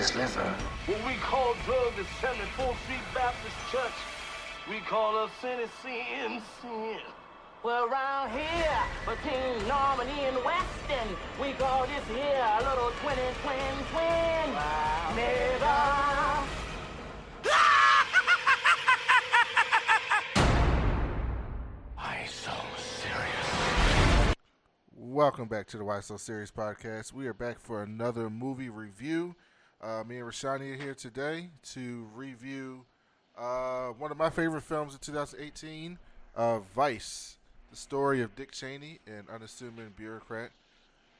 his liver. What we call drug is selling Full Street Baptist Church. We call us sin is sin, sin. Well, around here, between Normandy and Weston, we call this here a little twin and twin twin. Wow. Nigga. I so serious. Welcome back to the Why So Serious podcast. We are back for another movie review. Uh, me and Rashani are here today to review uh, one of my favorite films of 2018, uh, Vice, the story of Dick Cheney, an unassuming bureaucrat,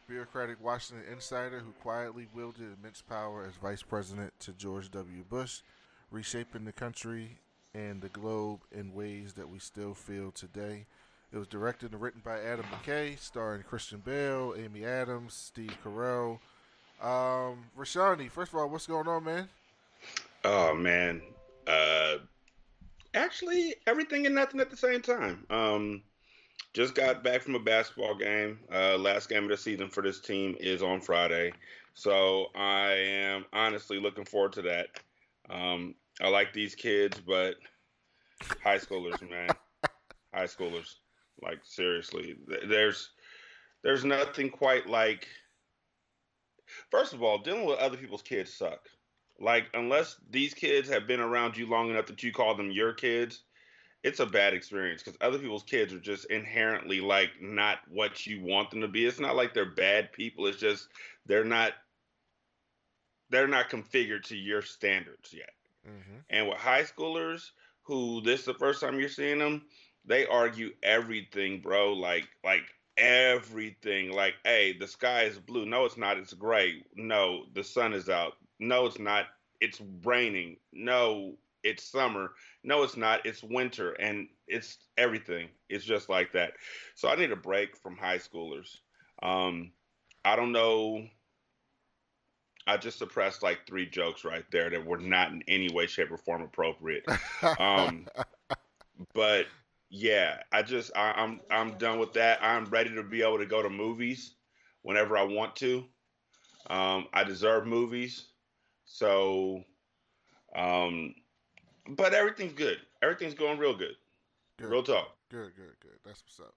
bureaucratic Washington insider who quietly wielded immense power as vice president to George W. Bush, reshaping the country and the globe in ways that we still feel today. It was directed and written by Adam McKay, starring Christian Bale, Amy Adams, Steve Carell. Um, Rashani, first of all, what's going on, man? Oh man. Uh actually everything and nothing at the same time. Um just got back from a basketball game. Uh last game of the season for this team is on Friday. So I am honestly looking forward to that. Um I like these kids, but high schoolers, man. high schoolers. Like seriously. There's there's nothing quite like First of all, dealing with other people's kids suck. Like unless these kids have been around you long enough that you call them your kids, it's a bad experience because other people's kids are just inherently like not what you want them to be. It's not like they're bad people. It's just they're not they're not configured to your standards yet. Mm-hmm. And with high schoolers who this is the first time you're seeing them, they argue everything, bro. Like like everything. Like, hey, the sky is blue. No, it's not. It's gray. No, the sun is out. No, it's not. It's raining. No, it's summer. No, it's not. It's winter. And it's everything. It's just like that. So I need a break from high schoolers. Um, I don't know. I just suppressed like three jokes right there that were not in any way, shape, or form appropriate. Um, but yeah, I just I, I'm I'm done with that. I'm ready to be able to go to movies whenever I want to. Um, I deserve movies, so. Um, but everything's good. Everything's going real good. Good. Real talk. Good, good, good. That's what's up.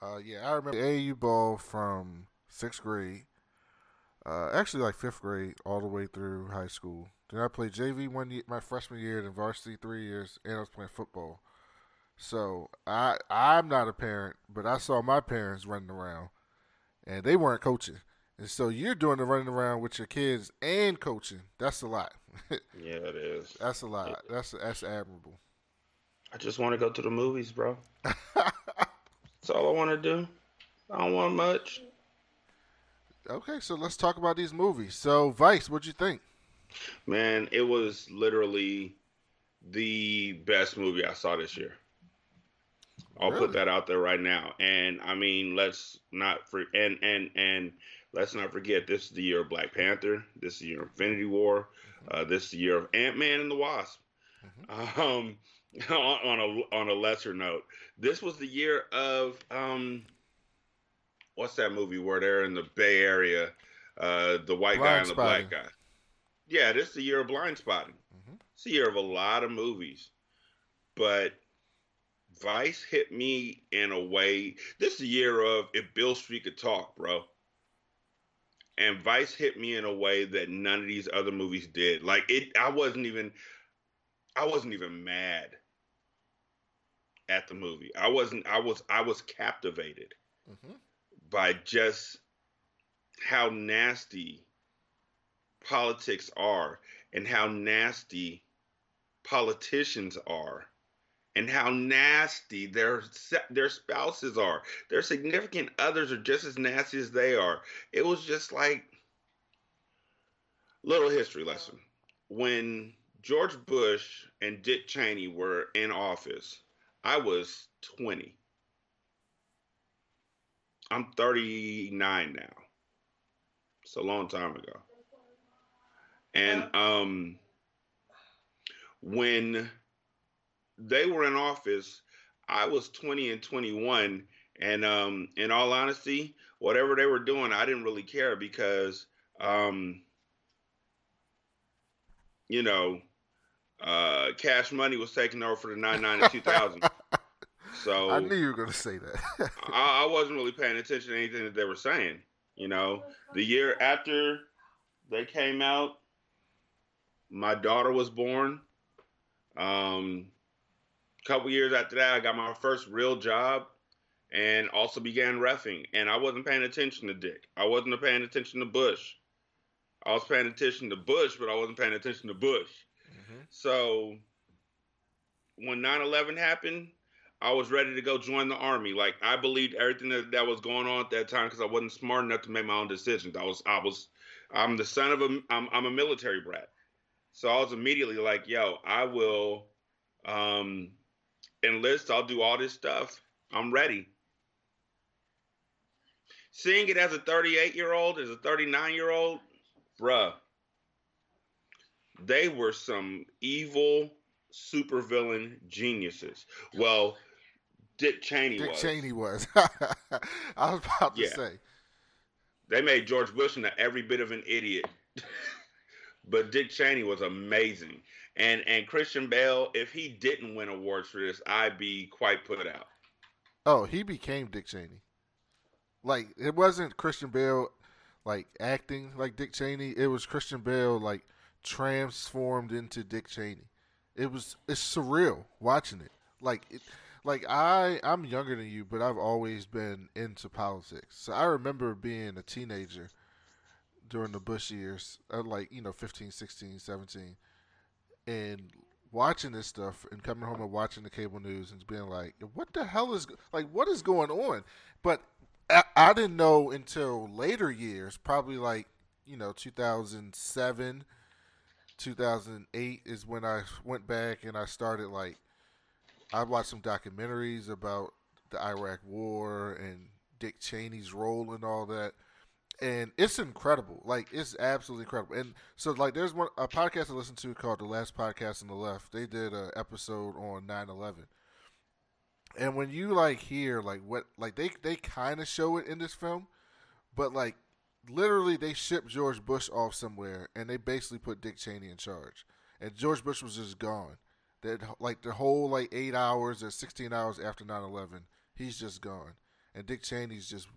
Uh, yeah, I remember AAU ball from sixth grade, uh, actually like fifth grade, all the way through high school. Then I played JV one year, my freshman year, then varsity three years, and I was playing football. So I I'm not a parent, but I saw my parents running around, and they weren't coaching. And so you're doing the running around with your kids and coaching. That's a lot. Yeah, it is. that's a lot. That's that's admirable. I just want to go to the movies, bro. That's all I want to do. I don't want much. Okay, so let's talk about these movies. So Vice, what'd you think? Man, it was literally the best movie I saw this year. I'll Really? put that out there right now. And I mean, let's not for and and and let's not forget this is the year of Black Panther. This is the year of Infinity War. Uh, this is the year of Ant Man and the Wasp. Um, on, a on a lesser note, this was the year of um, what's that movie where they're in the Bay Area, uh, the white guy and the black guy. Yeah, this is the year of Blindspotting. Mhm. It's the year of a lot of movies, but Vice hit me in a way. This is the year of if Beale Street could talk, bro. And Vice hit me in a way that none of these other movies did. Like it, I wasn't even, I wasn't even mad at the movie. I wasn't. I was. I was captivated Mm-hmm. by just how nasty politics are and how nasty politicians are and how nasty their their spouses are. Their significant others are just as nasty as they are. It was just like little history lesson. When george bush and dick cheney were in office i was 20 i'm 39 now. It's a long time ago. And um when they were in office. I was 20 and 21, and um, in all honesty, whatever they were doing, I didn't really care because, um, you know, uh, Cash Money was taking over for the 99 and 2000. So I knew you were going to say that. I, I wasn't really paying attention to anything that they were saying. You know, the year after they came out, my daughter was born. Um, a couple years after that, I got my first real job and also began refing. And I wasn't paying attention to Dick. I wasn't paying attention to Bush. I was paying attention to Bush, but I wasn't paying attention to Bush. Mm-hmm. So when 9 11 happened, I was ready to go join the army. Like I believed everything that, that was going on at that time because I wasn't smart enough to make my own decisions. I was I was I'm the son of a I'm I'm a military brat. So I was immediately like, yo, I will um enlist, I'll do all this stuff. I'm ready. Seeing it as a 38 year old, as a 39 year old, bruh, they were some evil supervillain geniuses. Well, Dick Cheney was Dick was. Cheney was. I was about to Yeah. say. They made George Bush into every bit of an idiot. but Dick Cheney was amazing. And and Christian Bale, if he didn't win awards for this, I'd be quite put out. Oh, he became Dick Cheney. Like it wasn't Christian Bale like acting like Dick Cheney. It was Christian Bale like transformed into Dick Cheney. It was it's surreal watching it. Like it, like I I'm younger than you, but I've always been into politics. So I remember being a teenager during the Bush years, uh, like you know 15, 16, 17 and watching this stuff and coming home and watching the cable news and being like, what the hell is like what is going on? But I, I didn't know until later years, probably like you know 2007, 2008 is when I went back and I started like I watched some documentaries about the Iraq War and Dick Cheney's role and all that and it's incredible. Like it's absolutely incredible. And so like there's one a podcast I listened to called The Last Podcast on the Left. They did an episode on 9/11. And when you like hear like what like they they kind of show it in this film, but like literally they shipped George Bush off somewhere and they basically put Dick Cheney in charge. And George Bush was just gone. That like the whole like 8 hours or 16 hours after 9/11, he's just gone. And Dick Cheney's just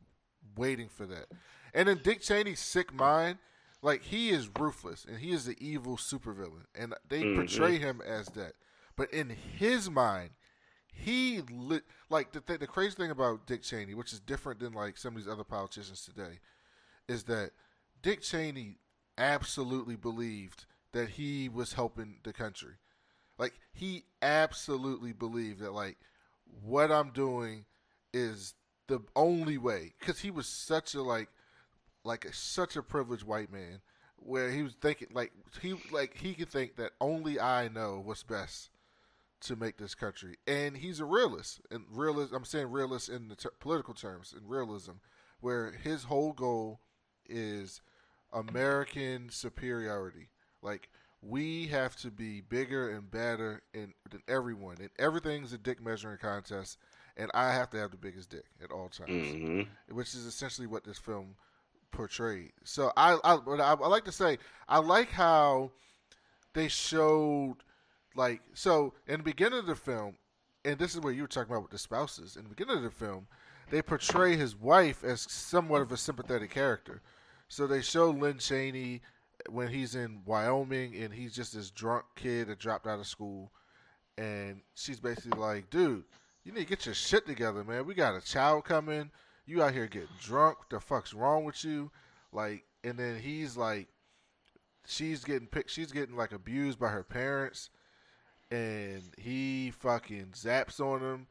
waiting for that. And then Dick Cheney's sick mind, like he is ruthless and he is the evil supervillain, and they Mhm. portray him as that. But in his mind, he lit like the th- the crazy thing about Dick Cheney, which is different than like some of these other politicians today, is that Dick Cheney absolutely believed that he was helping the country. Like he absolutely believed that like what I'm doing is the only way because he was such a like like a, such a privileged white man where he was thinking like he like he could think that only I know what's best to make this country. And he's a realist and realist I'm saying realist in the ter- political terms in realism where his whole goal is American superiority. Like we have to be bigger and better than everyone and everything's a dick measuring contest and I have to have the biggest dick at all times hmm which is essentially what this film portrayed. So I, I, I, I like to say, I like how they showed, like, so in the beginning of the film, and this is what you were talking about with the spouses. In the beginning of the film, they portray his wife as somewhat of a sympathetic character. So they show Lynn Cheney when he's in Wyoming and he's just this drunk kid that dropped out of school, and she's basically like, "Dude, you need to get your shit together, man. We got a child coming. You out here getting drunk. The fuck's wrong with you?" Like, and then he's like, she's getting picked. She's getting like abused by her parents, and he fucking zaps on him,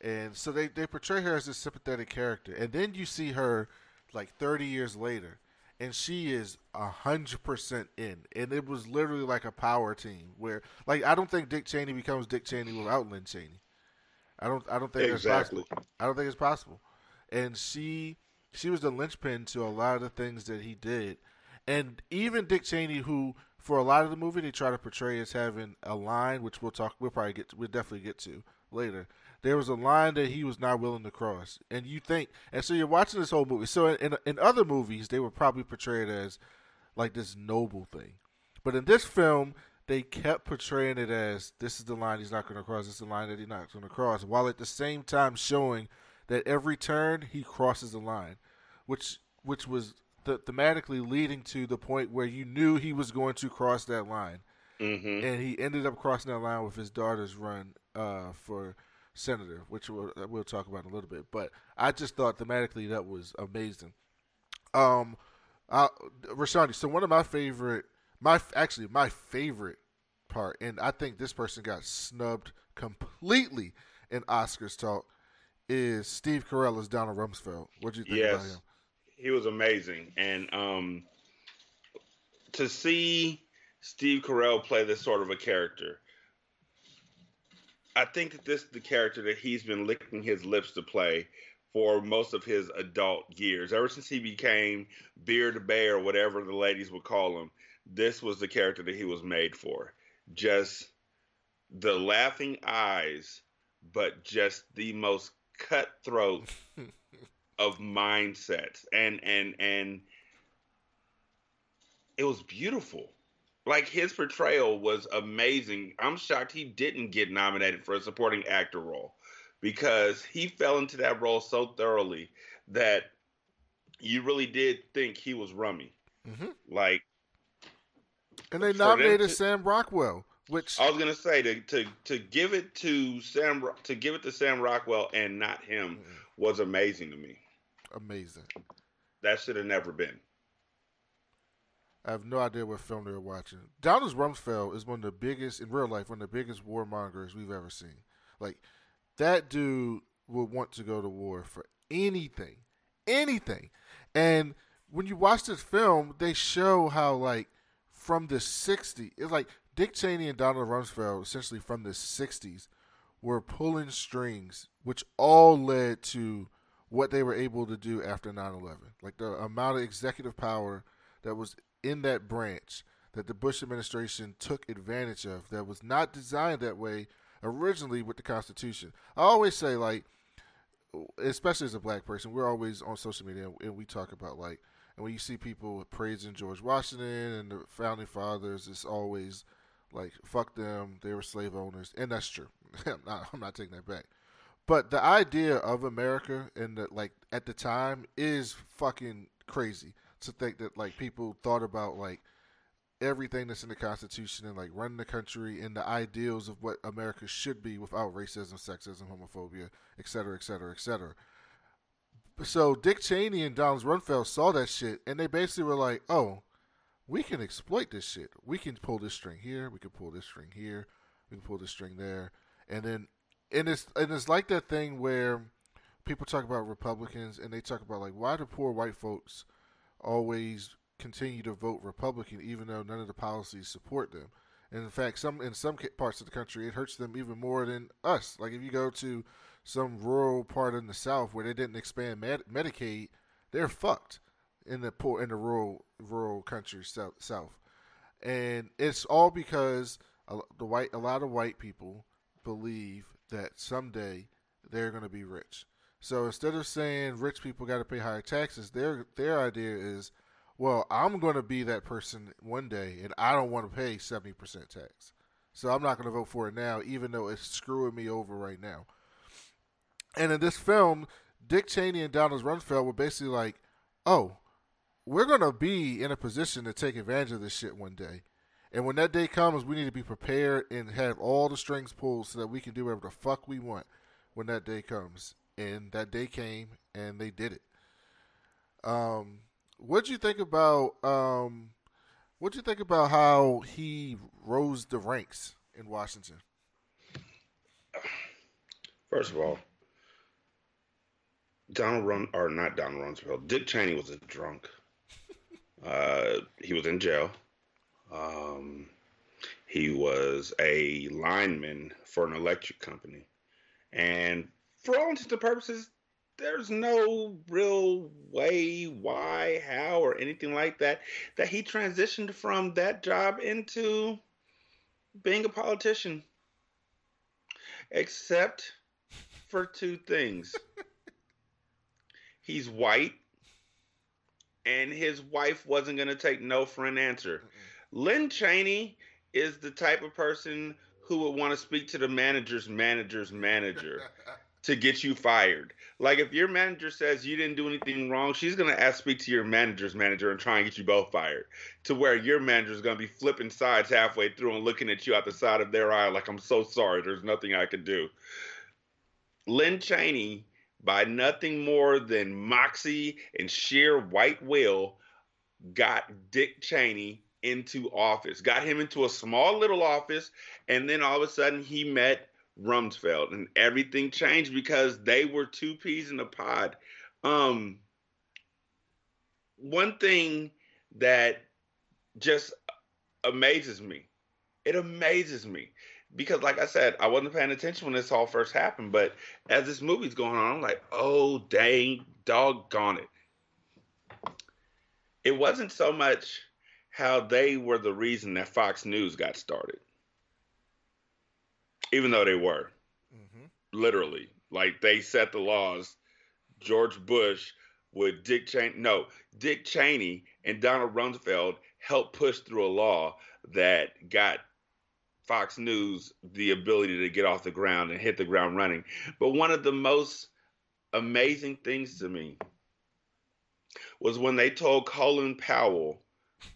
and so they they portray her as a sympathetic character, and then you see her like thirty years later, and she is a hundred percent in, and it was literally like a power team where like I don't think Dick Cheney becomes Dick Cheney without Lynn Cheney. I don't I don't think Exactly. that's possible. I don't think it's possible. And she she was the linchpin to a lot of the things that he did. And even Dick Cheney, who for a lot of the movie, they try to portray as having a line, which we'll talk. We'll probably get. To, we'll definitely get to later. There was a line that he was not willing to cross, and you think, and so you're watching this whole movie. So in in other movies, they were probably portrayed as like this noble thing, but in this film, they kept portraying it as this is the line he's not going to cross. This is the line that he's not going to cross, while at the same time showing that every turn he crosses the line, which which was the, thematically leading to the point where you knew he was going to cross that line, Mm-hmm. and he ended up crossing that line with his daughter's run uh, for senator, which we'll, we'll talk about in a little bit. But I just thought thematically that was amazing. Um, uh, Rashani, so one of my favorite, my actually my favorite part, and I think this person got snubbed completely in Oscars talk, is Steve Carell as Donald Rumsfeld. What do you think about Yes, him? he was amazing, and um, to see Steve Carell play this sort of a character, I think that this is the character that he's been licking his lips to play for most of his adult years. Ever since he became Beard Bear, whatever the ladies would call him, this was the character that he was made for. Just the laughing eyes, but just the most cutthroat of mindsets and and and it was beautiful like his portrayal was amazing i'm shocked he didn't get nominated for a supporting actor role because he fell into that role so thoroughly that you really did think he was rummy Mhm. like And they nominated to- Sam Rockwell, which i was gonna say to to to give it to sam to give it to sam rockwell and not him was amazing to me amazing. that should have never been I have no idea what film they were watching. Donald Rumsfeld is one of the biggest in real life, one of the biggest warmongers we've ever seen. Like that dude would want to go to war for anything, anything. And when you watch this film, they show how like from the '60s, it's like Dick Cheney and Donald Rumsfeld, essentially from the '60s, were pulling strings, which all led to what they were able to do after 9/11. Like the amount of executive power that was in that branch that the Bush administration took advantage of that was not designed that way originally with the Constitution. I always say like especially as a black person, we're always on social media and we talk about like and when you see people praising George Washington and the founding fathers, it's always like fuck them, they were slave owners, and that's true. I'm not, I'm not taking that back. But the idea of America and the, like at the time is fucking crazy to think that like people thought about like everything that's in the Constitution and like running the country and the ideals of what America should be without racism, sexism, homophobia, et cetera, et cetera, et cetera. So Dick Cheney and Donald Rumsfeld saw that shit and they basically were like, "Oh, we can exploit this shit. We can pull this string here. We can pull this string here. We can pull this string there." And then, and it's and it's like that thing where people talk about Republicans and they talk about like why do poor white folks always continue to vote Republican even though none of the policies support them. And in fact, some in some parts of the country, it hurts them even more than us. Like if you go to some rural part in the South where they didn't expand Med- Medicaid, they're fucked in the poor in the rural rural country south, and it's all because a, the white a lot of white people believe that someday they're going to be rich. So instead of saying rich people got to pay higher taxes, their their idea is, well, I'm going to be that person one day, and I don't want to pay seventy percent tax. So I'm not going to vote for it now, even though it's screwing me over right now. And in this film, Dick Cheney and Donald Rumsfeld were basically like, "Oh, we're to be in a position to take advantage of this shit one day." And when that day comes, we need to be prepared and have all the strings pulled so that we can do whatever the fuck we want when that day comes. And that day came, and they did it. Um, what'd you think about? Um, what'd you think about how he rose the ranks in Washington? First of all, Donald Run or not Donald Rumsfeld. Dick Cheney was a drunk. Uh, he was in jail. Um, he was a lineman for an electric company, and for all intents and purposes, there's no real way, why, how, or anything like that that he transitioned from that job into being a politician, except for two things. He's white, and his wife wasn't going to take no for an answer. Lynn Cheney is the type of person who would want to speak to the manager's manager's manager to get you fired. Like if your manager says you didn't do anything wrong, she's gonna ask speak to your manager's manager and try and get you both fired. To where your manager is gonna be flipping sides halfway through and looking at you out the side of their eye like I'm so sorry, there's nothing I can do. Lynn Cheney, by nothing more than moxie and sheer white will, got Dick Cheney into office, got him into a small little office, and then all of a sudden he met Rumsfeld, and everything changed because they were two peas in a pod. Um, one thing that just amazes me, it amazes me because, like I said, I wasn't paying attention when this all first happened, but as this movie's going on, I'm like, oh dang, doggone it! It wasn't so much how they were the reason that Fox News got started even though they were mm-hmm. literally like they set the laws. George Bush with Dick Cheney, no, Dick Cheney and Donald Rumsfeld helped push through a law that got Fox News the ability to get off the ground and hit the ground running. But one of the most amazing things to me was when they told Colin Powell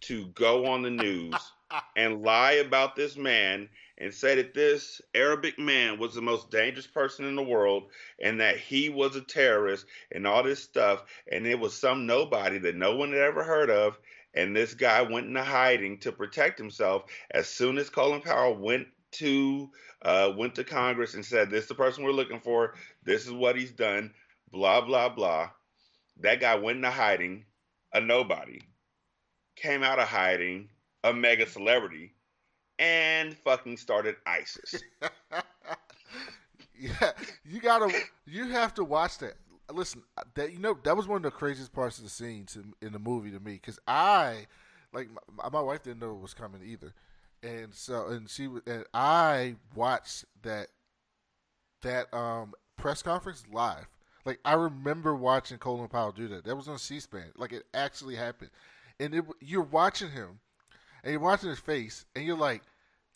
to go on the news and lie about this man and said that this Arabic man was the most dangerous person in the world and that he was a terrorist and all this stuff. And it was some nobody that no one had ever heard of. And this guy went into hiding to protect himself. As soon as Colin Powell went to uh, went to Congress and said, "This is the person we're looking for. This is what he's done." Blah blah blah. That guy went into hiding, a nobody, came out of hiding, a mega celebrity, and fucking started ISIS. yeah, you gotta, you have to watch that. Listen, that you know that was one of the craziest parts of the scenes in, in the movie to me because I, like, my, my, wife didn't know it was coming either, and so and she and I watched that that um press conference live. Like I remember watching Colin Powell do that. That was on C-SPAN. Like it actually happened, and it, you're watching him and you're watching his face, and you're like,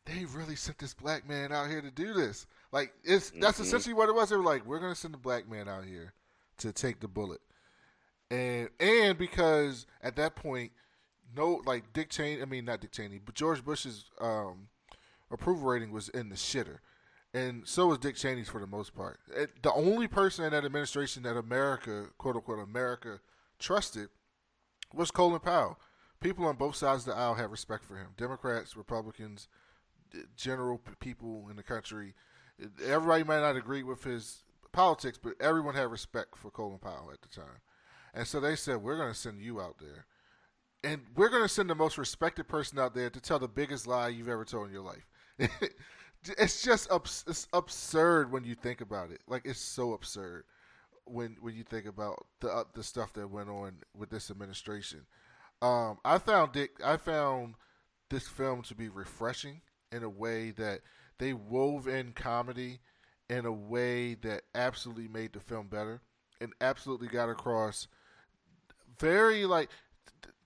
they really sent this black man out here to do this. Like it's that's mm-hmm. essentially what it was. They were like, we're gonna send a black man out here to take the bullet, and and because at that point, no, like Dick Cheney, I mean not Dick Cheney, but George Bush's um, approval rating was in the shitter, and so was Dick Cheney's for the most part. It, the only person in that administration that America, quote unquote, America trusted was Colin Powell people on both sides of the aisle have respect for him. Democrats, Republicans, general people in the country. Everybody might not agree with his politics, but everyone had respect for Colin Powell at the time. And so they said, We're going to send you out there. And we're going to send the most respected person out there to tell the biggest lie you've ever told in your life. it's just it's absurd when you think about it. Like, it's so absurd when when you think about the uh, the stuff that went on with this administration. Um, I found Dick. I found this film to be refreshing in a way that they wove in comedy in a way that absolutely made the film better and absolutely got across very like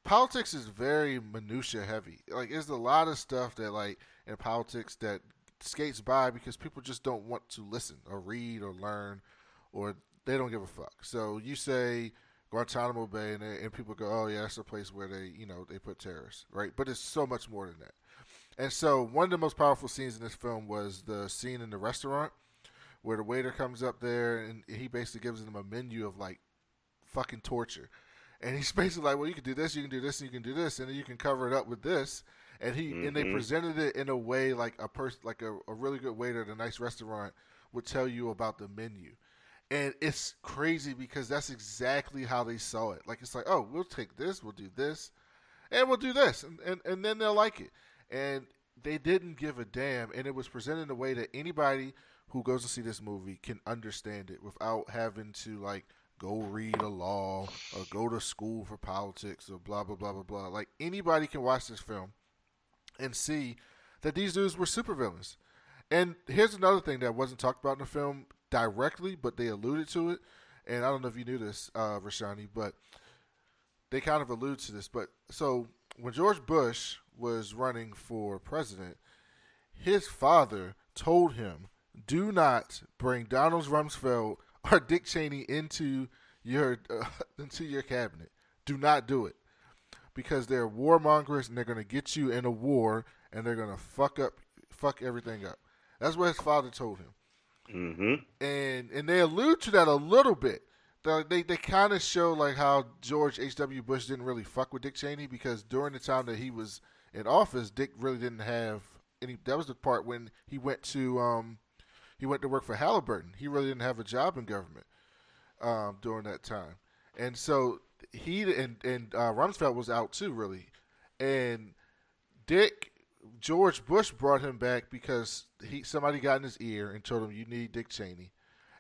politics is very minutia heavy. Like there's a lot of stuff that like in politics that skates by because people just don't want to listen or read or learn or they don't give a fuck. So you say Guantanamo Bay, and, they, and people go, "Oh yeah, that's a place where they, you know, they put terrorists, right?" But it's so much more than that. And so, one of the most powerful scenes in this film was the scene in the restaurant where the waiter comes up there and he basically gives them a menu of like fucking torture. And he's basically like, "Well, you can do this, you can do this, and you can do this, and then you can cover it up with this." And he mm-hmm. and they mm-hmm. presented it in a way like a person, like a, a really good waiter at a nice restaurant would tell you about the menu and it's crazy because that's exactly how they saw it. Like it's like, oh, we'll take this, we'll do this, and we'll do this, and and, and then they'll like it. And they didn't give a damn, and it was presented in a way that anybody who goes to see this movie can understand it without having to like go read a law or go to school for politics or blah blah blah blah blah. Like anybody can watch this film and see that these dudes were supervillains. And here's another thing that wasn't talked about in the film directly, but they alluded to it. And I don't know if you knew this, uh, Rashani, but they kind of allude to this. But so when George Bush was running for president, his father told him, "Do not bring Donald Rumsfeld or Dick Cheney into your uh, into your cabinet. Do not do it because they're warmongers and they're going to get you in a war and they're going to fuck up fuck everything up." That's what his father told him. Mm-hmm. And and they allude to that a little bit. They they, they kind of show like how George H. W. Bush didn't really fuck with Dick Cheney because during the time that he was in office, Dick really didn't have any. That was the part when he went to um he went to work for Halliburton. He really didn't have a job in government um, during that time, and so he and and uh, Rumsfeld was out too, really, and Dick George Bush brought him back because he somebody got in his ear and told him you need Dick Cheney,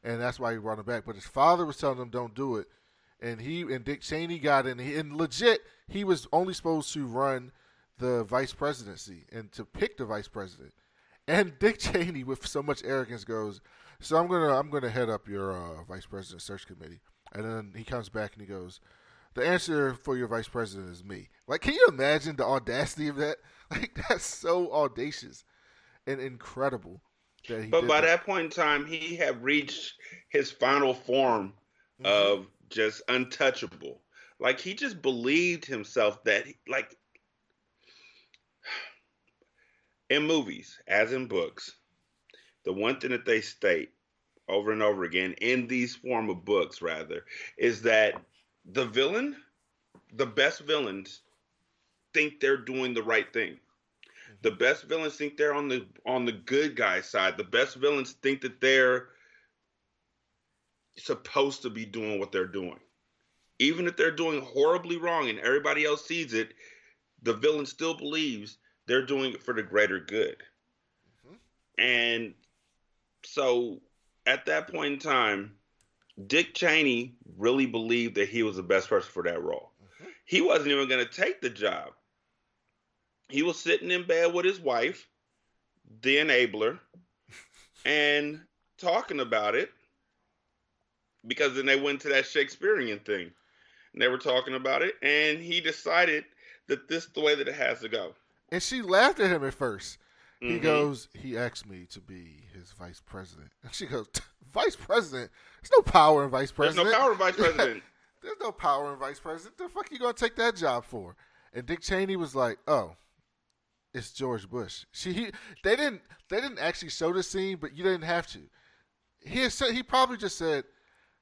and that's why he brought him back. But his father was telling him don't do it, and he and Dick Cheney got in. And legit, he was only supposed to run the vice presidency and to pick the vice president. And Dick Cheney, with so much arrogance, goes, "So I'm gonna I'm gonna head up your uh, vice president search committee." And then he comes back and he goes, "The answer for your vice president is me." Like, can you imagine the audacity of that? Like, that's so audacious and incredible. That he But by that. that point in time, he had reached his final form Mm-hmm. of just untouchable. Like he just believed himself that, like, in movies, as in books, the one thing that they state over and over again in these form of books, rather, is that the villain, the best villains, think they're doing the right thing. The mm-hmm. best villains think they're on the on the good guy side. The best villains think that they're supposed to be doing what they're doing. Even if they're doing horribly wrong and everybody else sees it, the villain still believes they're doing it for the greater good. Mm-hmm. And so at that point in time, Dick Cheney really believed that he was the best person for that role. Mm-hmm. He wasn't even going to take the job. He was sitting in bed with his wife, the enabler, and talking about it because then they went to that Shakespearean thing. And they were talking about it, and he decided that this is the way that it has to go. And she laughed at him at 1st He Mhm. goes, he asked me to be his vice president. And she goes, vice president? There's no power in vice president. There's no power in vice president. There's no power in vice president. The fuck you gonna take that job for? And Dick Cheney was like, oh, it's George Bush. She, he, they didn't, they didn't actually show the scene, but you didn't have to. He said, he probably just said,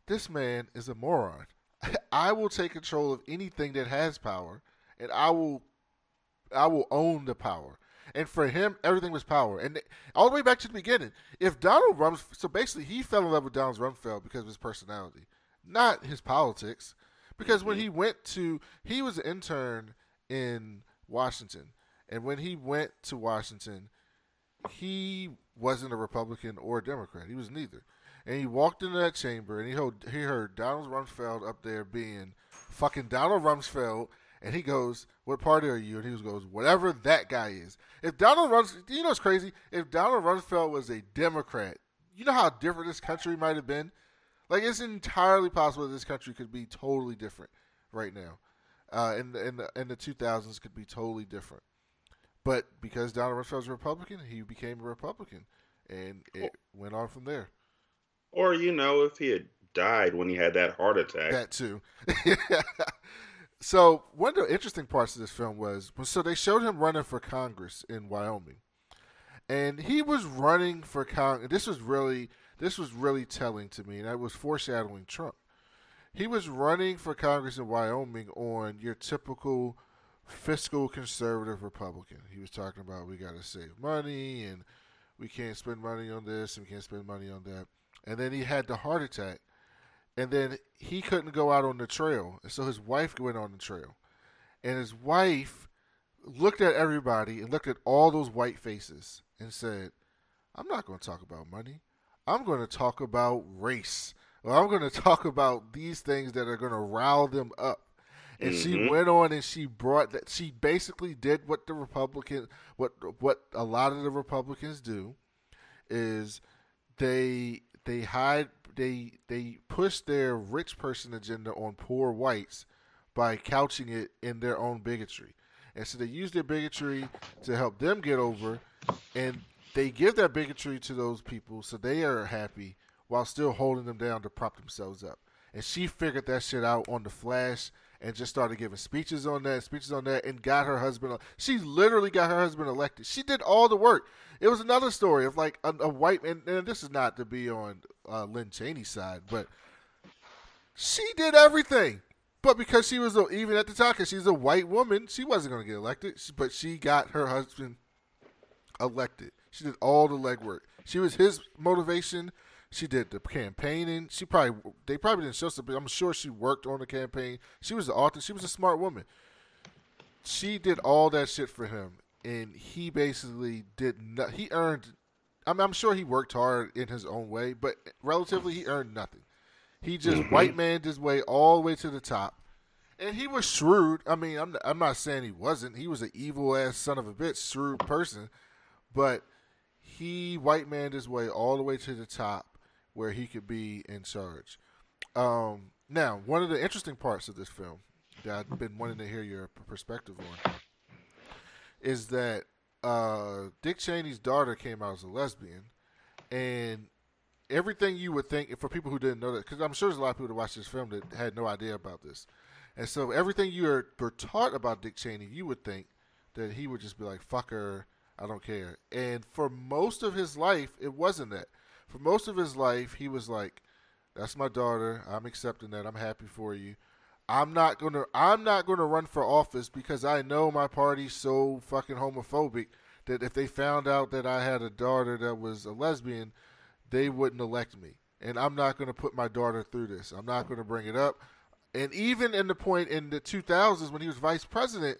this man is a moron. I will take control of anything that has power, and I will I will own the power. And for him, everything was power. And all the way back to the beginning, if Donald Rumsfeld, so basically he fell in love with Donald Rumsfeld because of his personality, not his politics. Because when he mm-hmm. went to, he was an intern in Washington. And when he went to Washington, he wasn't a Republican or a Democrat. He was neither. And he walked into that chamber and he heard, he heard Donald Rumsfeld up there being fucking Donald Rumsfeld. And he goes, "What party are you?" And he goes, "Whatever that guy is." If Donald Rumsfeld, you know, what's crazy. If Donald Rumsfeld was a Democrat, you know how different this country might have been. Like it's entirely possible that this country could be totally different right now. Uh, in the, in the in the 2000s could be totally different. But because Donald Rumsfeld's a Republican, he became a Republican, and it went on from there. Or, you know, if he had died when he had that heart attack. That too. so one of the interesting parts of this film was so they showed him running for Congress in Wyoming, and he was running for Congress. This was really this was really telling to me, and that was foreshadowing Trump. He was running for Congress in Wyoming on your typical fiscal conservative Republican. He was talking about we got to save money and we can't spend money on this and we can't spend money on that. And then he had the heart attack and then he couldn't go out on the trail, and so his wife went on the trail, and his wife looked at everybody and looked at all those white faces and said, "I'm not going to talk about money. I'm going to talk about race. Well, I'm going to talk about these things that are going to rile them up. And she Mhm. went on and she brought that. She basically did what the Republican, what what a lot of the Republicans do, is they they hide they they push their rich person agenda on poor whites by couching it in their own bigotry. And so they use their bigotry to help them get over, and they give that bigotry to those people so they are happy while still holding them down to prop themselves up. And she figured that shit out on the flash and just started giving speeches on that, speeches on that, and got her husband. She literally got her husband elected. She did all the work. It was another story of like a, a white man. and this is not to be on uh, Lynn Cheney's side, but she did everything. But because she was a, even at the time, because she's a white woman, she wasn't going to get elected. But she got her husband elected. She did all the legwork. She was his motivation. She did the campaigning. She probably they probably didn't show something. I'm sure she worked on the campaign. She was the author. She was a smart woman. She did all that shit for him, and he basically did not. He earned. I mean, I'm sure he worked hard in his own way, but relatively, he earned nothing. He just mm-hmm. white maned his way all the way to the top, and he was shrewd. I mean, I'm I'm not saying he wasn't. He was an evil ass son of a bitch, shrewd person, but he white maned his way all the way to the top where he could be in charge. Um, now, one of the interesting parts of this film that I've been wanting to hear your perspective on is that uh, Dick Cheney's daughter came out as a lesbian, and everything you would think for people who didn't know that, because I'm sure there's a lot of people that watched this film that had no idea about this, and so everything you were, were taught about Dick Cheney, you would think that he would just be like "fuck her," I don't care. And for most of his life, it wasn't that. For most of his life, he was like, "That's my daughter. I'm accepting that. I'm happy for you. I'm not gonna. I'm not gonna run for office because I know my party's so fucking homophobic that if they found out that I had a daughter that was a lesbian, they wouldn't elect me. And I'm not gonna put my daughter through this. I'm not gonna bring it up. And even in the point in the 2000s when he was vice president,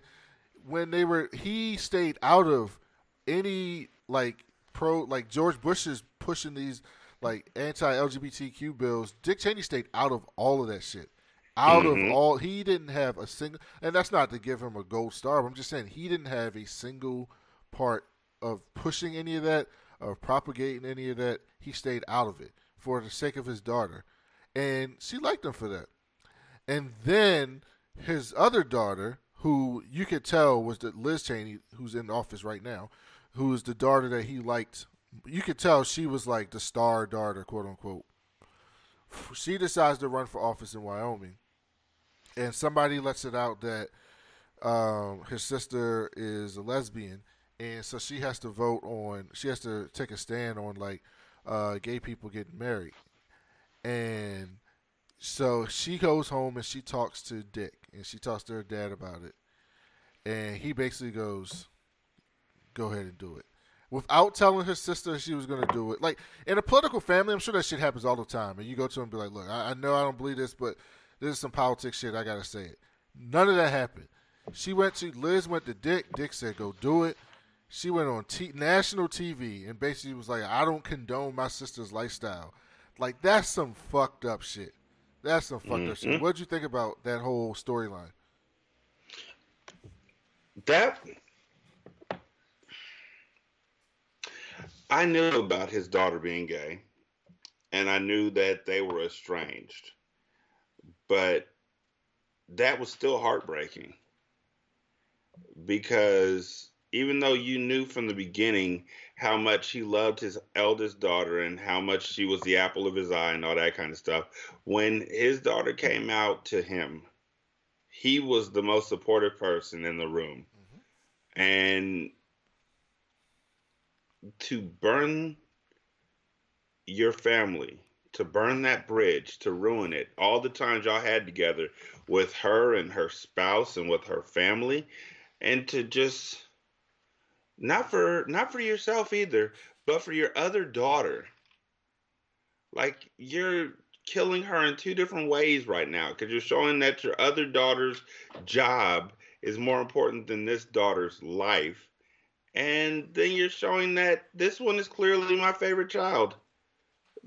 when they were, he stayed out of any like pro like George Bush is pushing these like anti LGBTQ bills. Dick Cheney stayed out of all of that shit. Out Mhm. of all, he didn't have a single, and that's not to give him a gold star. But I'm just saying he didn't have a single part of pushing any of that, of propagating any of that. He stayed out of it for the sake of his daughter, and she liked him for that. And then his other daughter, who you could tell was the Liz Cheney, who's in office right now, who is the daughter that he liked. You could tell she was like the star daughter, quote unquote. She decides to run for office in Wyoming, and somebody lets it out that um, his sister is a lesbian, and so she has to vote on. She has to take a stand on like uh, gay people getting married, and so she goes home and she talks to Dick, and she talks to her dad about it, and he basically goes, "Go ahead and do it." Without telling her sister she was going to do it. Like, in a political family, I'm sure that shit happens all the time. And you go to them and be like, look, I, I know I don't believe this, but this is some politics shit. I got to say it. None of that happened. She went to, Liz went to Dick. Dick said, go do it. She went on t- national TV and basically was like, I don't condone my sister's lifestyle. Like, that's some fucked up shit. That's some fucked up shit. Mhm. What'd you think about that whole storyline? That I knew about his daughter being gay, and I knew that they were estranged, but that was still heartbreaking because even though you knew from the beginning how much he loved his eldest daughter and how much she was the apple of his eye and all that kind of stuff, when his daughter came out to him, he was the most supportive person in the room. Mm-hmm. And to burn your family, to burn that bridge, to ruin it, all the times y'all had together with her and her spouse and with her family, and to just not for not for yourself either, but for your other daughter. Like you're killing her in two different ways right now because you're showing that your other daughter's job is more important than this daughter's life. And then you're showing that this one is clearly my favorite child.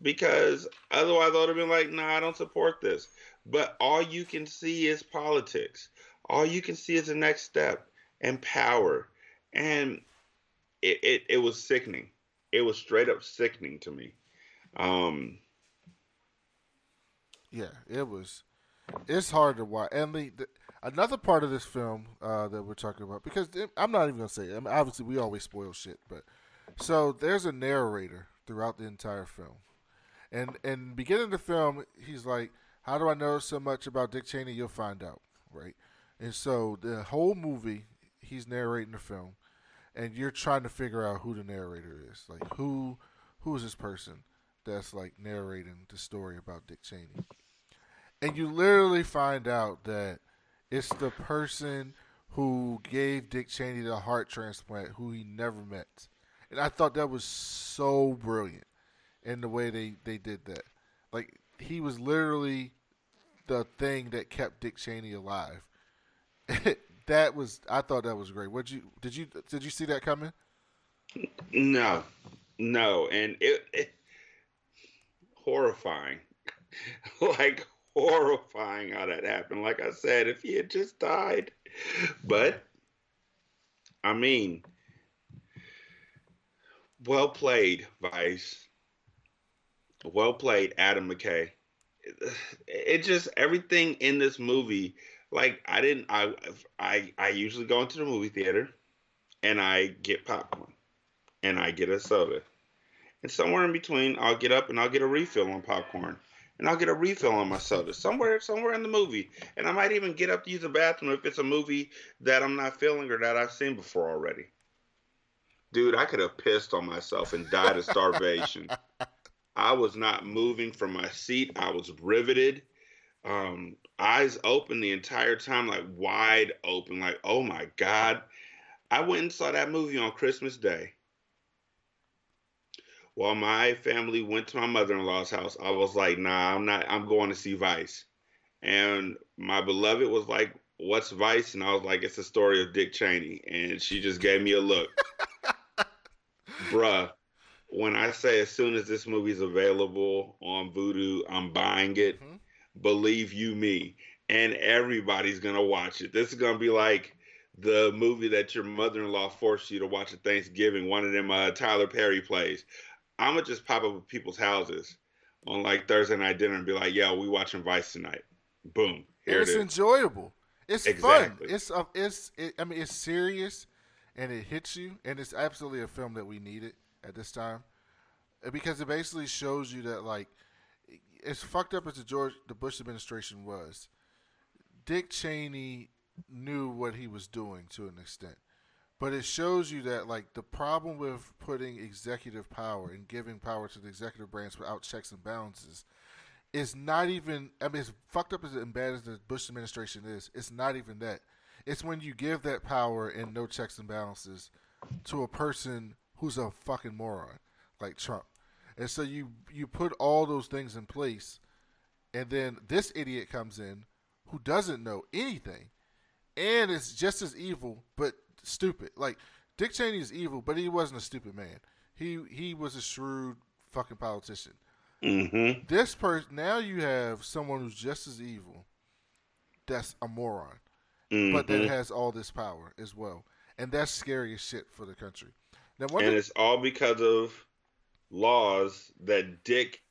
because otherwise I would have been like, nah, I don't support this. But all you can see is politics. All you can see is the next step and power. And it, it, it was sickening. It was straight up sickening to me. Um, yeah, it was. It's hard to watch. And the, the another part of this film uh, that we're talking about, because I'm not even gonna say. It. I mean, obviously, we always spoil shit, but so there's a narrator throughout the entire film, and and beginning the film, he's like, "How do I know so much about Dick Cheney? You'll find out, right?" And so the whole movie, he's narrating the film, and you're trying to figure out who the narrator is, like who who is this person that's like narrating the story about Dick Cheney, and you literally find out that it's the person who gave Dick Cheney the heart transplant, who he never met, and I thought that was so brilliant in the way they they did that. Like he was literally the thing that kept Dick Cheney alive. that was I thought that was great. What you did you did you see that coming? No, no, and it, it horrifying, like horrifying how that happened. Like I said, if he had just died, but I mean, well played, Vice. Well played, Adam McKay. It just everything in this movie like I didn't I I I usually go into the movie theater and I get popcorn and I get a soda. And somewhere in between I'll get up and I'll get a refill on popcorn. And I'll get a refill on my soda somewhere somewhere in the movie. And I might even get up to use the bathroom if it's a movie that I'm not feeling or that I've seen before already. Dude, I could have pissed on myself and died of starvation. I was not moving from my seat. I was riveted. Um, eyes open the entire time, like wide open, like, oh my God. I went and saw that movie on Christmas Day. While my family went to my mother in law's house, I was like, nah, I'm not, I'm going to see Vice. And my beloved was like, what's Vice? And I was like, it's the story of Dick Cheney. And she just gave me a look. Bruh, when I say as soon as this movie's available on Vudu, I'm buying it. Mm-hmm believe you me and everybody's gonna watch it this is gonna be like the movie that your mother-in-law forced you to watch at thanksgiving one of them uh, tyler perry plays i'm gonna just pop up at people's houses on like thursday night dinner and be like yo we watching vice tonight boom here it's it enjoyable it's exactly. fun it's uh, it's it, i mean it's serious and it hits you and it's absolutely a film that we needed at this time because it basically shows you that like as fucked up as the George the Bush administration was, Dick Cheney knew what he was doing to an extent. But it shows you that like the problem with putting executive power and giving power to the executive branch without checks and balances is not even I mean as fucked up as and bad as the Bush administration is, it's not even that. It's when you give that power and no checks and balances to a person who's a fucking moron like Trump. And so you you put all those things in place, and then this idiot comes in who doesn't know anything, and is just as evil but stupid. Like Dick Cheney is evil, but he wasn't a stupid man. He he was a shrewd fucking politician. Mm-hmm. This person now you have someone who's just as evil. That's a moron, mm-hmm. but that mm-hmm. has all this power as well, and that's scary as shit for the country. Now, and it's all because of laws that Dick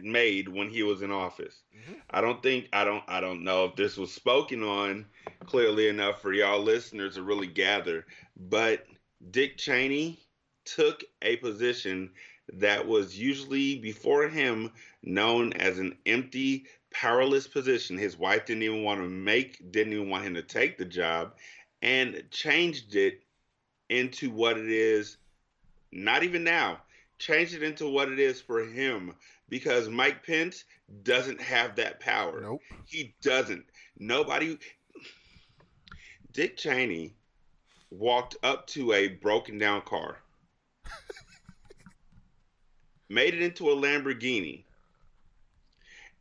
made when he was in office. Mm-hmm. I don't think I don't I don't know if this was spoken on clearly enough for y'all listeners to really gather, but Dick Cheney took a position that was usually before him known as an empty, powerless position. His wife didn't even want to make, didn't even want him to take the job, and changed it into what it is. Not even now changed it into what it is for him because Mike Pence doesn't have that power. Nope. He doesn't. Nobody. Dick Cheney walked up to a broken down car, made it into a Lamborghini,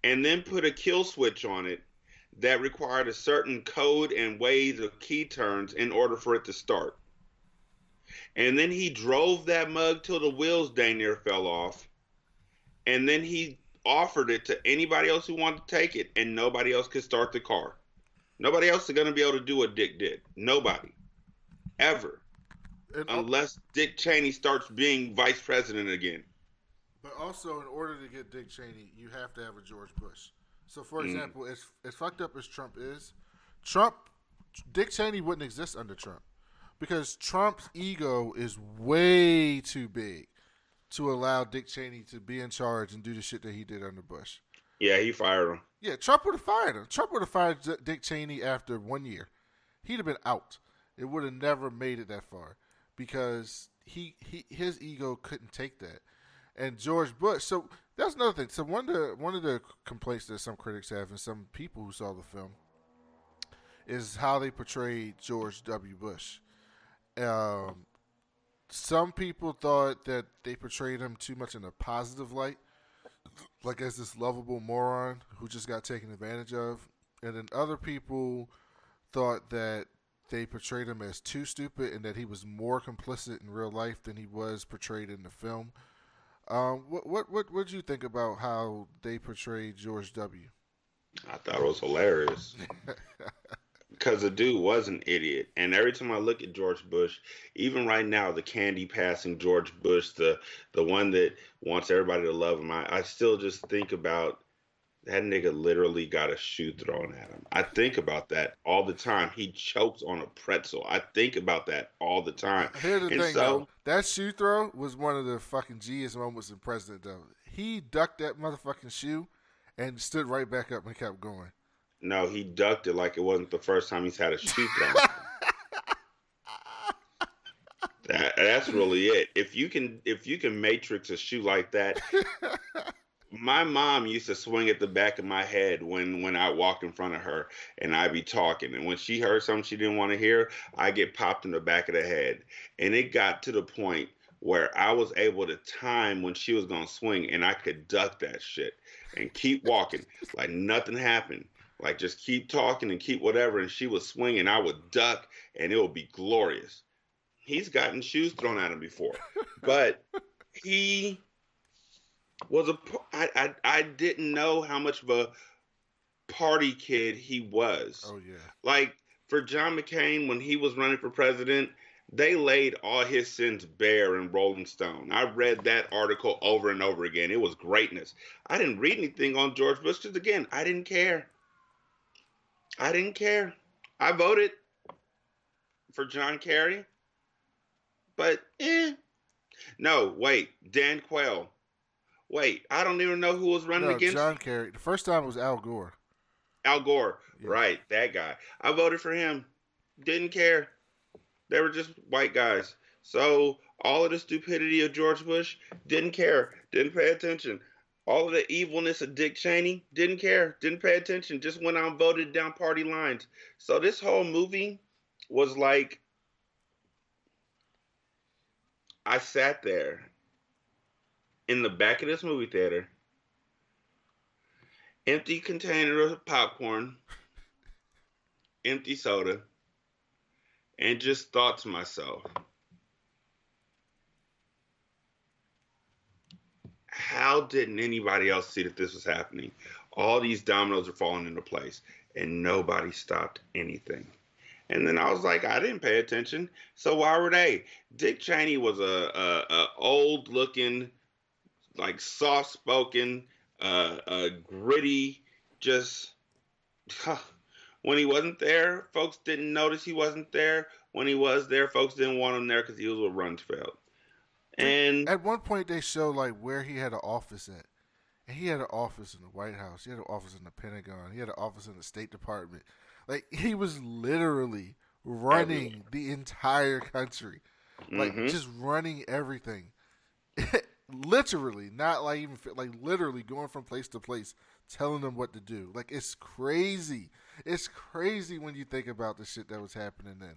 and then put a kill switch on it that required a certain code and ways of key turns in order for it to start. And then he drove that mug till the wheels dang near fell off and then he offered it to anybody else who wanted to take it, and nobody else could start the car. Nobody else is going to be able to do what Dick did. Nobody, ever, And, unless Dick Cheney starts being vice president again. but also, in order to get Dick Cheney, you have to have a George Bush. So, for Mm. example, as as fucked up as Trump is, Trump, Dick Cheney wouldn't exist under Trump because Trump's ego is way too big to allow Dick Cheney to be in charge and do the shit that he did under Bush. Yeah, he fired him. Yeah, Trump would have fired him. Trump would have fired Dick Cheney after one year. He'd have been out. It would have never made it that far because he, he his ego couldn't take that. And George Bush. So that's another thing. So one of the one of the complaints that some critics have and some people who saw the film is how they portrayed George W. Bush. Um, some people thought that they portrayed him too much in a positive light like as this lovable moron who just got taken advantage of, and then other people thought that they portrayed him as too stupid and that he was more complicit in real life than he was portrayed in the film. Um, what what what what did you think about how they portrayed George W? I thought it was hilarious. Because the dude was an idiot. And every time I look at George Bush, even right now, the candy passing George Bush, the the one that wants everybody to love him, I, I still just think about that nigga literally got a shoe thrown at him. I think about that all the time. He chokes on a pretzel. I think about that all the time. Here's the and thing, so, though. That shoe throw was one of the fucking G's moments in President, though. He ducked that motherfucking shoe and stood right back up and kept going. No, he ducked it like it wasn't the first time he's had a at him. That, that's really it. If you can, if you can matrix a shoe like that, my mom used to swing at the back of my head when when I walked in front of her and I'd be talking, and when she heard something she didn't want to hear, I get popped in the back of the head, and it got to the point where I was able to time when she was gonna swing, and I could duck that shit and keep walking like nothing happened. Like just keep talking and keep whatever, and she was swinging, I would duck, and it would be glorious. He's gotten shoes thrown at him before, but he was a. I, I I didn't know how much of a party kid he was. Oh yeah. Like for John McCain when he was running for president, they laid all his sins bare in Rolling Stone. I read that article over and over again. It was greatness. I didn't read anything on George Bush because again, I didn't care. I didn't care. I voted for John Kerry, but eh. No, wait, Dan Quayle. Wait, I don't even know who was running No, against John Kerry. The first time was Al Gore. Al Gore. Yeah. Right, that guy. I voted for him. Didn't care. They were just white guys. So all of the stupidity of George Bush, didn't care. Didn't pay attention. All of the evilness of Dick Cheney, didn't care. Didn't pay attention. Just went out and voted down party lines. So this whole movie was like I sat there in the back of this movie theater, empty container of popcorn, empty soda, and just thought to myself, how didn't anybody else see that this was happening? All these dominoes are falling into place, and nobody stopped anything. And then I was like, I didn't pay attention. So why were they? Dick Cheney was a, a, a old looking, like soft spoken, uh, gritty, just when he wasn't there, folks didn't notice he wasn't there. When he was there, folks didn't want him there because he was with Rumsfeld. And At one point, they show like where he had an office at, and he had an office in the White House. He had an office in the Pentagon. He had an office in the State Department. Like he was literally running Everywhere. the entire country, like Mhm. just running everything. literally, not like even like literally going from place to place, telling them what to do. Like it's crazy. It's crazy when you think about the shit that was happening then.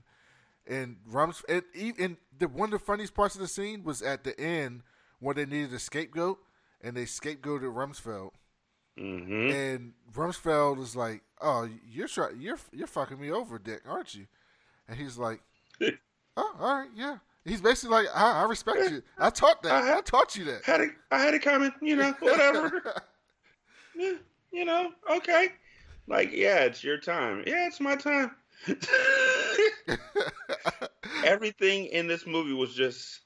And Rums and, and the one of the funniest parts of the scene was at the end when they needed a scapegoat and they scapegoated Rumsfeld. Mhm. And Rumsfeld was like, "Oh, you're try- you're you're fucking me over, Dick, aren't you?" And he's like, "Oh, all right, yeah." He's basically like, I, I respect you. I taught that. I I, taught you that. Had it, I had it coming, you know, whatever. Yeah, you know, okay. Like, yeah, it's your time. Yeah, it's my time. Everything in this movie was just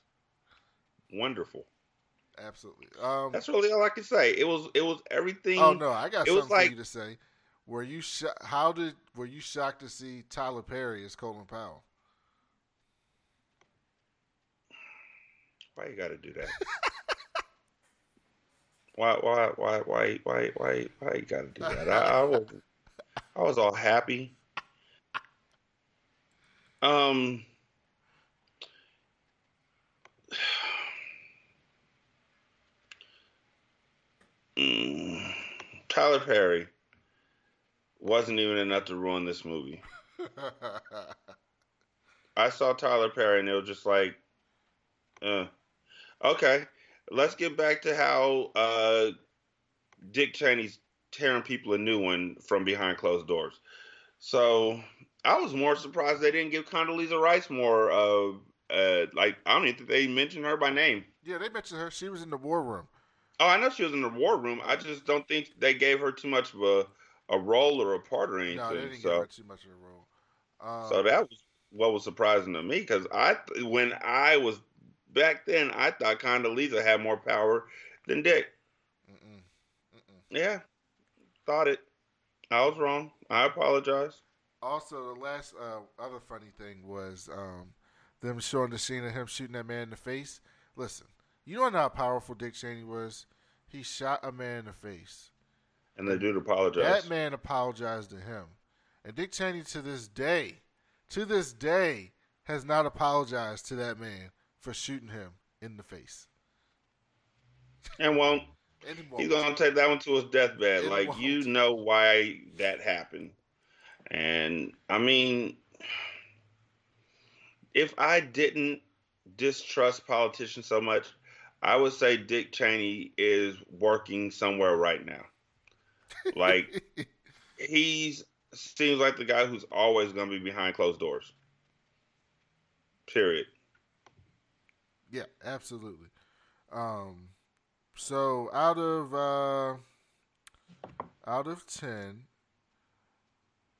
wonderful. Absolutely. Um, That's really all I can say. It was it was everything. oh no, I got it was something like- for you to say. Were you sho- how did were you shocked to see Tyler Perry as Colin Powell? Why you got to do that? why why why why why why why you got to do that? I, I was I was all happy. Um. Mm, Tyler Perry wasn't even enough to ruin this movie. I saw Tyler Perry and it was just like, uh, okay, let's get back to how uh, Dick Cheney's tearing people a new one from behind closed doors. So I was more surprised they didn't give Condoleezza Rice more of, uh, like, I don't even think they mentioned her by name. yeah, they mentioned her. She was in the war room. Oh, I know she was in the war room. I just don't think they gave her too much of a, a role or a part or anything. No, they didn't give so, her too much of a role. Um, so that was what was surprising to me because I, when I was back then, I thought Condoleezza had more power than Dick. mm-mm, mm-mm. Yeah, thought it. I was wrong. I apologize. Also, the last uh, other funny thing was um, them showing the scene of him shooting that man in the face. Listen, you don't know how powerful Dick Cheney was. He shot a man in the face. And the dude apologized. That man apologized to him. And Dick Cheney to this day, to this day, has not apologized to that man for shooting him in the face. and won't. He's gonna take that one to his deathbed. It like won't. you know why that happened. And I mean, if I didn't distrust politicians so much, I would say Dick Cheney is working somewhere right now. Like he's seems like the guy who's always gonna be behind closed doors. Period. Yeah, absolutely. Um, so out of uh, out of ten,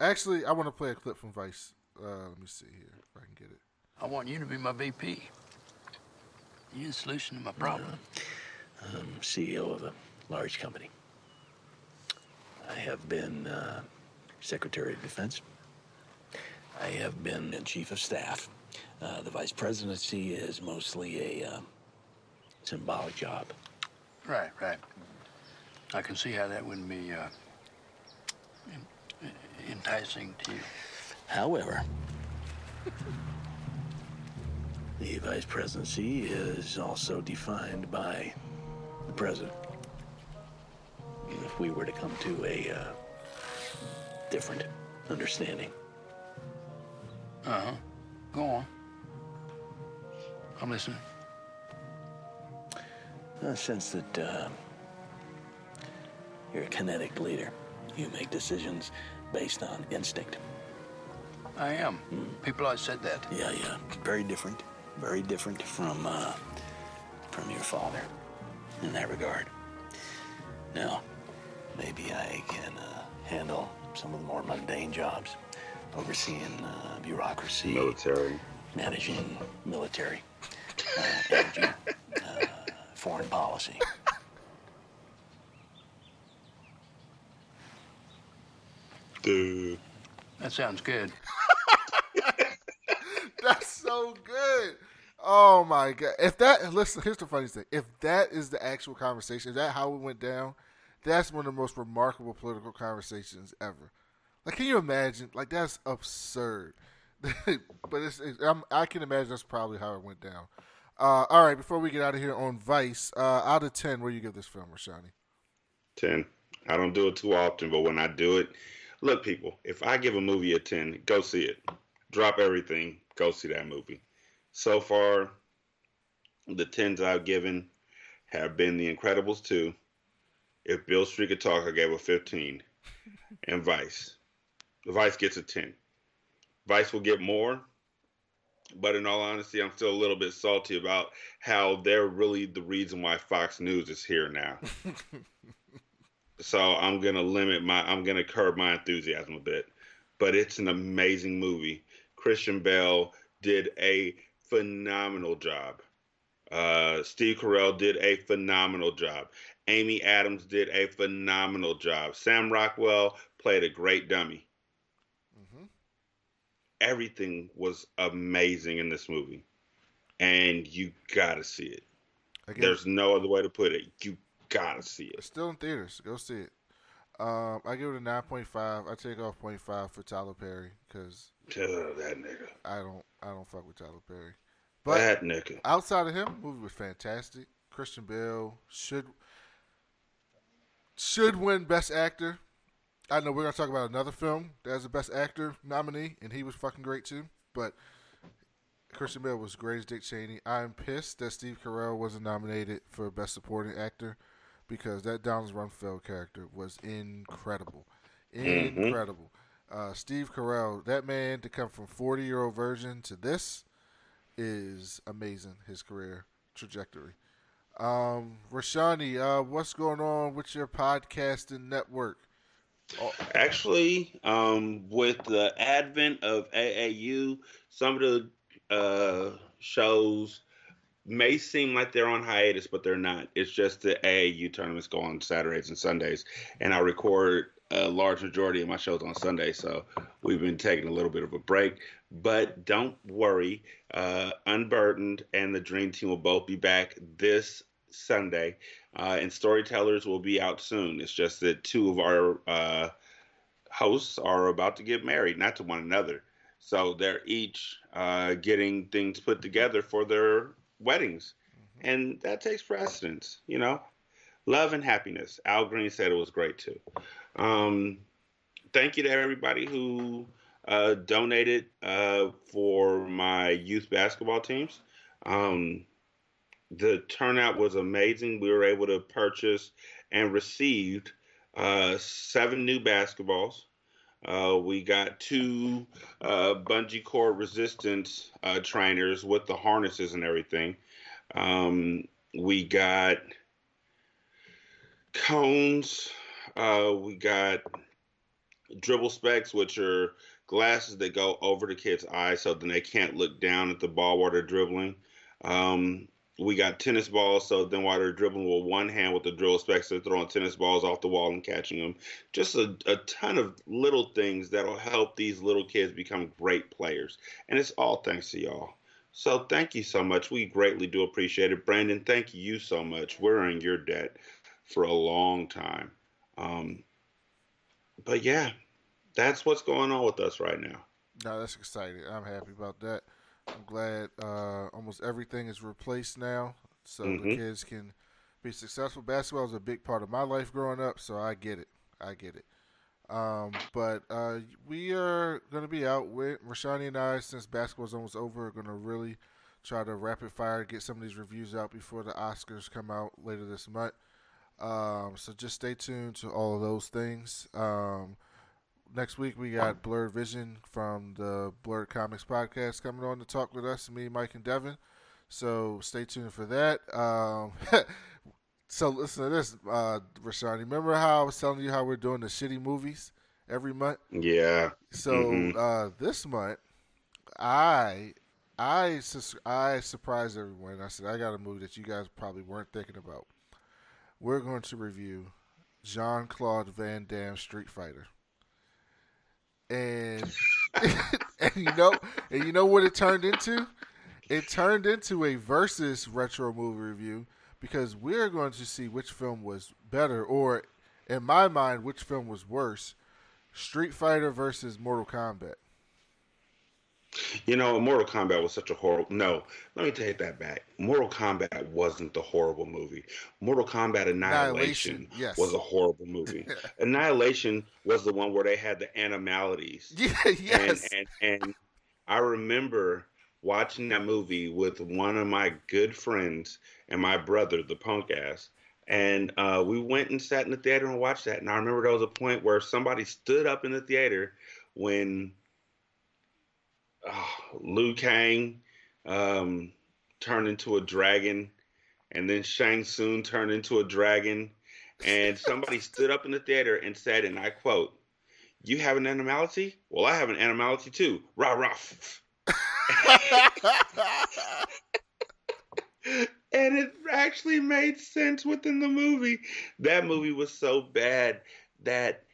actually, I want to play a clip from Vice. Uh, let me see here if I can get it. I want you to be my VP. You're the solution to my problem. I'm CEO of a large company. I have been uh, Secretary of Defense. I have been Chief of Staff. Uh, the Vice Presidency is mostly a uh, symbolic job. Right, right. I can see how that wouldn't be uh, en- enticing to you. However, the Vice Presidency is also defined by the President. If we were to come to a uh, different understanding, Uh huh. Go on. I'm listening. I sense that uh, you're a kinetic leader. You make decisions based on instinct. I am. People always said that. Yeah, yeah. Very different. Very different from uh, from your father in that regard. Now, maybe I can uh, handle some of the more mundane jobs, overseeing uh, bureaucracy, Military. managing military, uh, energy, uh, foreign policy. Dude. That sounds good. That's so good. Oh my god! If that listen, here's the funny thing: if that is the actual conversation, is that how it went down? That's one of the most remarkable political conversations ever. Like, can you imagine? Like, that's absurd. but it's, it's I'm, I can imagine that's probably how it went down. Uh, all right, before we get out of here on Vice, uh, out of ten, where do you give this film, Rashani? 10. I don't do it too often, but when I do it, look, people, if I give a movie a 10, go see it. Drop everything, go see that movie. So far, the 10s I've given have been The Incredibles 2. If Beale Street could talk, I gave a 15. and Vice. Vice gets a 10. Vice will get more. but in all honesty, I'm still a little bit salty about how they're really the reason why Fox News is here now. so I'm gonna limit my, I'm gonna curb my enthusiasm a bit. But it's an amazing movie. Christian Bale did a phenomenal job. Uh, Steve Carell did a phenomenal job. Amy Adams did a phenomenal job. Sam Rockwell played a great dummy. Mm-hmm. Everything was amazing in this movie, and you gotta see it. Again, There's no other way to put it. You gotta see it. It's still in theaters. Go see it. Um, I give it a nine point five. I take off 0.5 for Tyler Perry because that nigga. I don't. I don't fuck with Tyler Perry. But that nigga. Outside of him, movie was fantastic. Christian Bale should should win Best Actor. I know we're gonna talk about another film that has a Best Actor nominee, and he was fucking great too. But Christian Bale was great as Dick Cheney. I'm pissed that Steve Carell wasn't nominated for Best Supporting Actor because that Donald Rumsfeld character was incredible, mm-hmm. incredible. Uh, Steve Carell, that man to come from 40 year old virgin to this is amazing. His career trajectory. Um, Rashani, uh, what's going on with your podcasting network? Oh. Actually, um, with the advent of AAU, some of the uh, shows may seem like they're on hiatus, but they're not. It's just the AAU tournaments go on Saturdays and Sundays, and I record a large majority of my shows on Sunday, so we've been taking a little bit of a break. But don't worry, uh, Unburdened and the Dream Team will both be back this Sunday, uh, and Storytellers will be out soon. It's just that two of our uh, hosts are about to get married, not to one another. So they're each uh, getting things put together for their weddings. Mm-hmm. And that takes precedence, you know. Love and happiness. Al Green said it was great too. Um, thank you to everybody who uh, donated uh, for my youth basketball teams. Um, the turnout was amazing. We were able to purchase and received uh, seven new basketballs. Uh, we got two uh, bungee cord resistance uh, trainers with the harnesses and everything. Um, we got cones. Uh, we got dribble specs, which are glasses that go over the kid's eyes so then they can't look down at the ball while they're dribbling. Um, we got tennis balls, so then while they're dribbling with one hand with the drill specs, they're throwing tennis balls off the wall and catching them. Just a, a ton of little things that'll help these little kids become great players. And it's all thanks to y'all. So thank you so much. We greatly do appreciate it. Brandon, thank you so much. We're in your debt for a long time. Um, but yeah, that's what's going on with us right now. No, that's exciting. I'm happy about that. I'm glad uh, almost everything is replaced now, so mm-hmm. the kids can be successful. Basketball was a big part of my life growing up, so I get it. I get it. Um, but uh, we are going to be out with Rashani and I, since basketball's almost over, are going to really try to rapid fire get some of these reviews out before the Oscars come out later this month. Um, so just stay tuned to all of those things. Um, next week we got Blurred Vision from the Blurred Comics podcast coming on to talk with us, me, Mike, and Devin. So stay tuned for that. Um, so listen to this, uh, Rashani. Remember how I was telling you how we're doing the shitty movies every month? Yeah. So mm-hmm. uh, this month, I I I surprised everyone. I said I got a movie that you guys probably weren't thinking about. We're going to review Jean Claude Van Damme Street Fighter and and you know and you know what it turned into? It turned into a versus retro movie review because we're going to see which film was better, or in my mind, which film was worse: Street Fighter versus Mortal Kombat. You know, Mortal Kombat was such a horrible. No, let me take that back. Mortal Kombat wasn't the horrible movie. Mortal Kombat Annihilation, Annihilation yes. was a horrible movie. Annihilation was the one where they had the animalities. Yeah, yes. And, and, and I remember watching that movie with one of my good friends and my brother, the punk ass. And uh, we went and sat in the theater and watched that. And I remember there was a point where somebody stood up in the theater when oh, Liu Kang um, turned into a dragon, and then Shang Tsung turned into a dragon, and somebody stood up in the theater and said, and I quote, "You have an animality? Well, I have an animality too. Rah rah." and it actually made sense within the movie. That movie was so bad that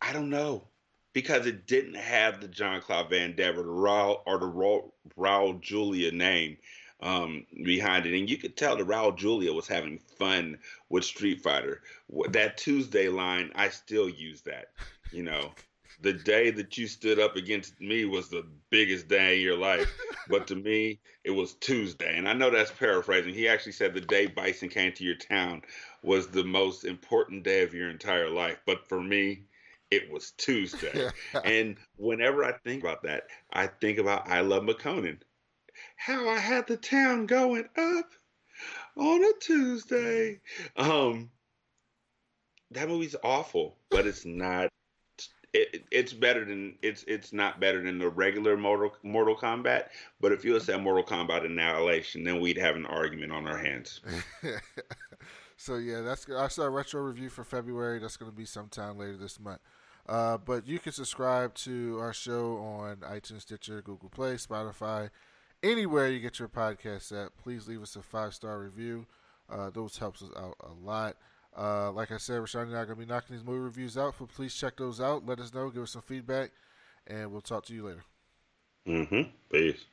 I don't know because it didn't have the John Claude Van Damme or the Raul Julia name um, behind it, and you could tell the Raul Julia was having fun with Street Fighter. That Tuesday line, I still use that. You know, the day that you stood up against me was the biggest day in your life, but to me, it was Tuesday. And I know that's paraphrasing. He actually said the day Bison came to your town was the most important day of your entire life, but for me, it was Tuesday. and whenever I think about that, I think about I Love McConan. How I had the town going up on a Tuesday. Um, that movie's awful, but it's not. It, it's better than it's it's not better than the regular Mortal Mortal Kombat. But if you would say Mortal Kombat Annihilation, then we'd have an argument on our hands. so yeah, that's I saw a retro review for February. That's going to be sometime later this month. Uh, but you can subscribe to our show on iTunes, Stitcher, Google Play, Spotify, anywhere you get your podcasts at. Please leave us a five star review. Uh, those helps us out a lot. Uh, like I said, Rashawn and I are going to be knocking these movie reviews out, so please check those out. Let us know, give us some feedback, and we'll talk to you later. Mm-hmm. Peace.